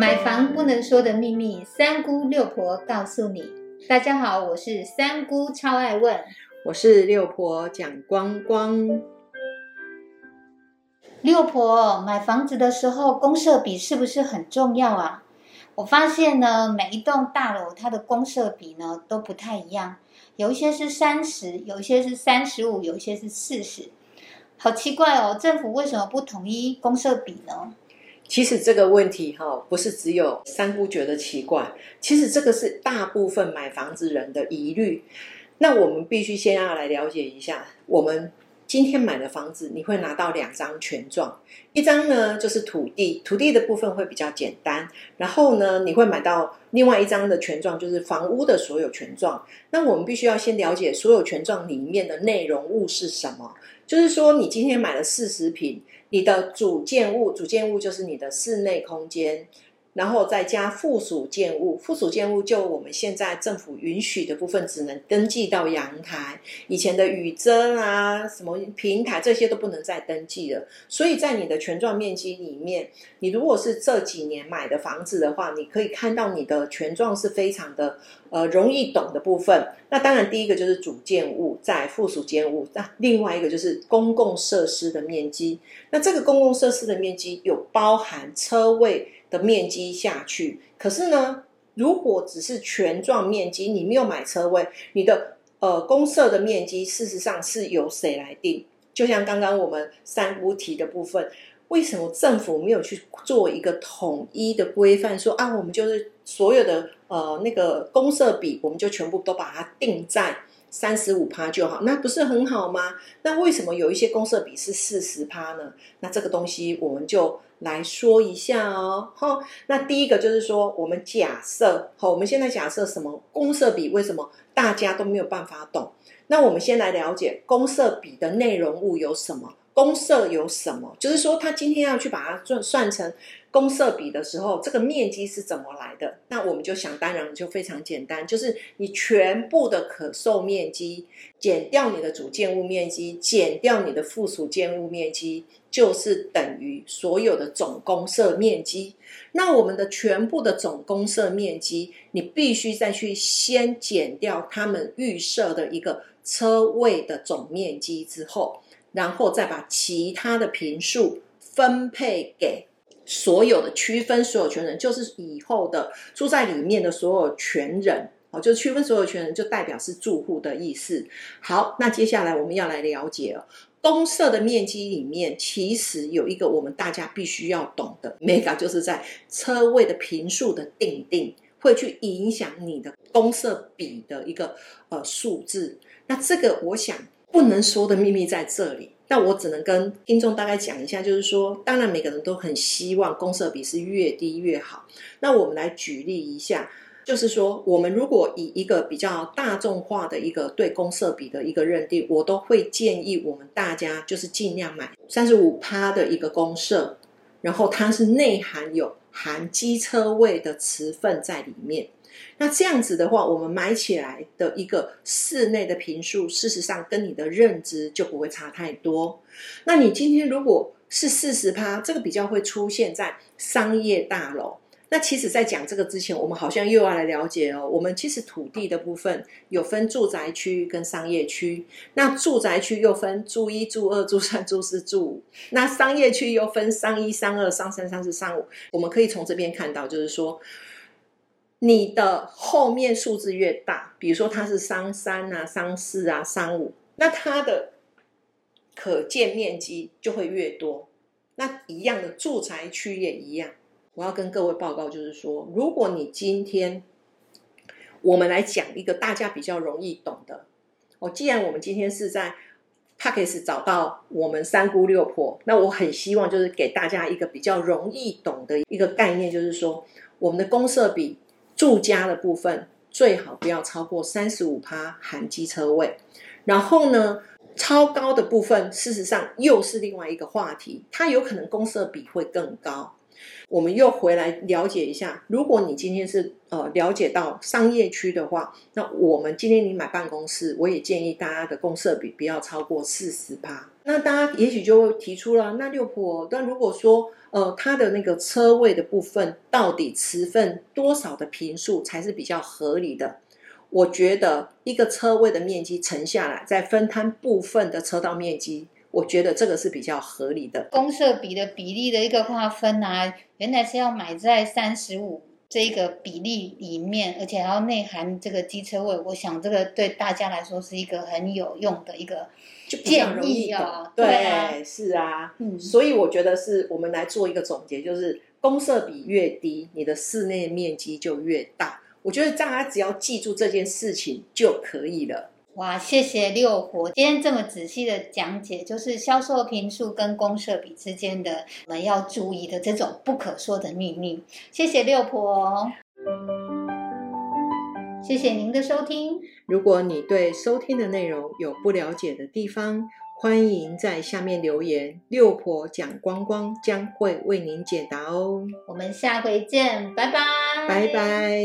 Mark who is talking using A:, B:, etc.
A: 买房不能说的秘密，三姑六婆告诉你。大家好，我是三姑，超爱问。
B: 我是六婆蒋光光。
A: 六婆买房子的时候，公设比是不是很重要啊？我发现呢，每一栋大楼它的公设比呢都不太一样，有一些是三十，有一些是三十五，有一些是四十，好奇怪哦！政府为什么不统一公设比呢？
B: 其实这个问题哈，不是只有三姑觉得奇怪，其实这个是大部分买房子人的疑虑。那我们必须先要来了解一下，我们今天买的房子，你会拿到两张权状，一张呢就是土地，土地的部分会比较简单，然后呢你会买到另外一张的权状，就是房屋的所有权状。那我们必须要先了解所有权状里面的内容物是什么，就是说你今天买了四十平。你的主建物，主建物就是你的室内空间。然后再加附属建物，附属建物就我们现在政府允许的部分，只能登记到阳台，以前的雨遮啊、什么平台这些都不能再登记了。所以在你的权状面积里面，你如果是这几年买的房子的话，你可以看到你的权状是非常的呃容易懂的部分。那当然第一个就是主建物，在附属建物，那另外一个就是公共设施的面积。那这个公共设施的面积有包含车位。的面积下去，可是呢，如果只是全幢面积，你没有买车位，你的呃公社的面积，事实上是由谁来定？就像刚刚我们三屋提的部分，为什么政府没有去做一个统一的规范？说啊，我们就是所有的呃那个公社比，我们就全部都把它定在三十五趴就好，那不是很好吗？那为什么有一些公社比是四十趴呢？那这个东西我们就。来说一下哦，哈，那第一个就是说，我们假设，好，我们现在假设什么公设比？为什么大家都没有办法懂？那我们先来了解公设比的内容物有什么？公设有什么？就是说，他今天要去把它算算成。公设比的时候，这个面积是怎么来的？那我们就想当然，就非常简单，就是你全部的可售面积减掉你的主建物面积，减掉你的附属建物面积，就是等于所有的总公设面积。那我们的全部的总公设面积，你必须再去先减掉他们预设的一个车位的总面积之后，然后再把其他的平数分配给。所有的区分所有权人，就是以后的住在里面的所有权人，哦，就区分所有权人，就代表是住户的意思。好，那接下来我们要来了解了，公设的面积里面，其实有一个我们大家必须要懂的 mega，就是在车位的平数的定定，会去影响你的公设比的一个呃数字。那这个我想不能说的秘密在这里。那我只能跟听众大概讲一下，就是说，当然每个人都很希望公设比是越低越好。那我们来举例一下，就是说，我们如果以一个比较大众化的一个对公设比的一个认定，我都会建议我们大家就是尽量买三十五趴的一个公设，然后它是内含有含机车位的成分在里面。那这样子的话，我们买起来的一个室内的平数，事实上跟你的认知就不会差太多。那你今天如果是四十趴，这个比较会出现在商业大楼。那其实，在讲这个之前，我们好像又要来了解哦。我们其实土地的部分有分住宅区跟商业区。那住宅区又分住一、住二、住三、住四、住五。那商业区又分商一、商二、商三、商四、商五。我们可以从这边看到，就是说。你的后面数字越大，比如说它是商三啊、商四啊、商五，那它的可见面积就会越多。那一样的住宅区也一样。我要跟各位报告，就是说，如果你今天我们来讲一个大家比较容易懂的，哦，既然我们今天是在 p a c k e 找到我们三姑六婆，那我很希望就是给大家一个比较容易懂的一个概念，就是说我们的公设比。住家的部分最好不要超过三十五趴含机车位，然后呢，超高的部分事实上又是另外一个话题，它有可能公设比会更高。我们又回来了解一下，如果你今天是呃了解到商业区的话，那我们今天你买办公室，我也建议大家的公设比不要超过四十八。那大家也许就会提出了，那六婆，但如果说呃它的那个车位的部分，到底持分多少的平数才是比较合理的？我觉得一个车位的面积乘下来，再分摊部分的车道面积。我觉得这个是比较合理的。
A: 公设比的比例的一个划分啊，原来是要买在三十五这个比例里面，而且还要内含这个机车位。我想这个对大家来说是一个很有用的一个建议啊。
B: 对，是啊，嗯，所以我觉得是我们来做一个总结，就是公设比越低，你的室内面积就越大。我觉得大家只要记住这件事情就可以了。
A: 哇，谢谢六婆今天这么仔细的讲解，就是销售平数跟公设比之间的我们要注意的这种不可说的秘密。谢谢六婆，谢谢您的收听。
B: 如果你对收听的内容有不了解的地方，欢迎在下面留言，六婆讲光光将会为您解答哦。
A: 我们下回见，拜拜，
B: 拜拜。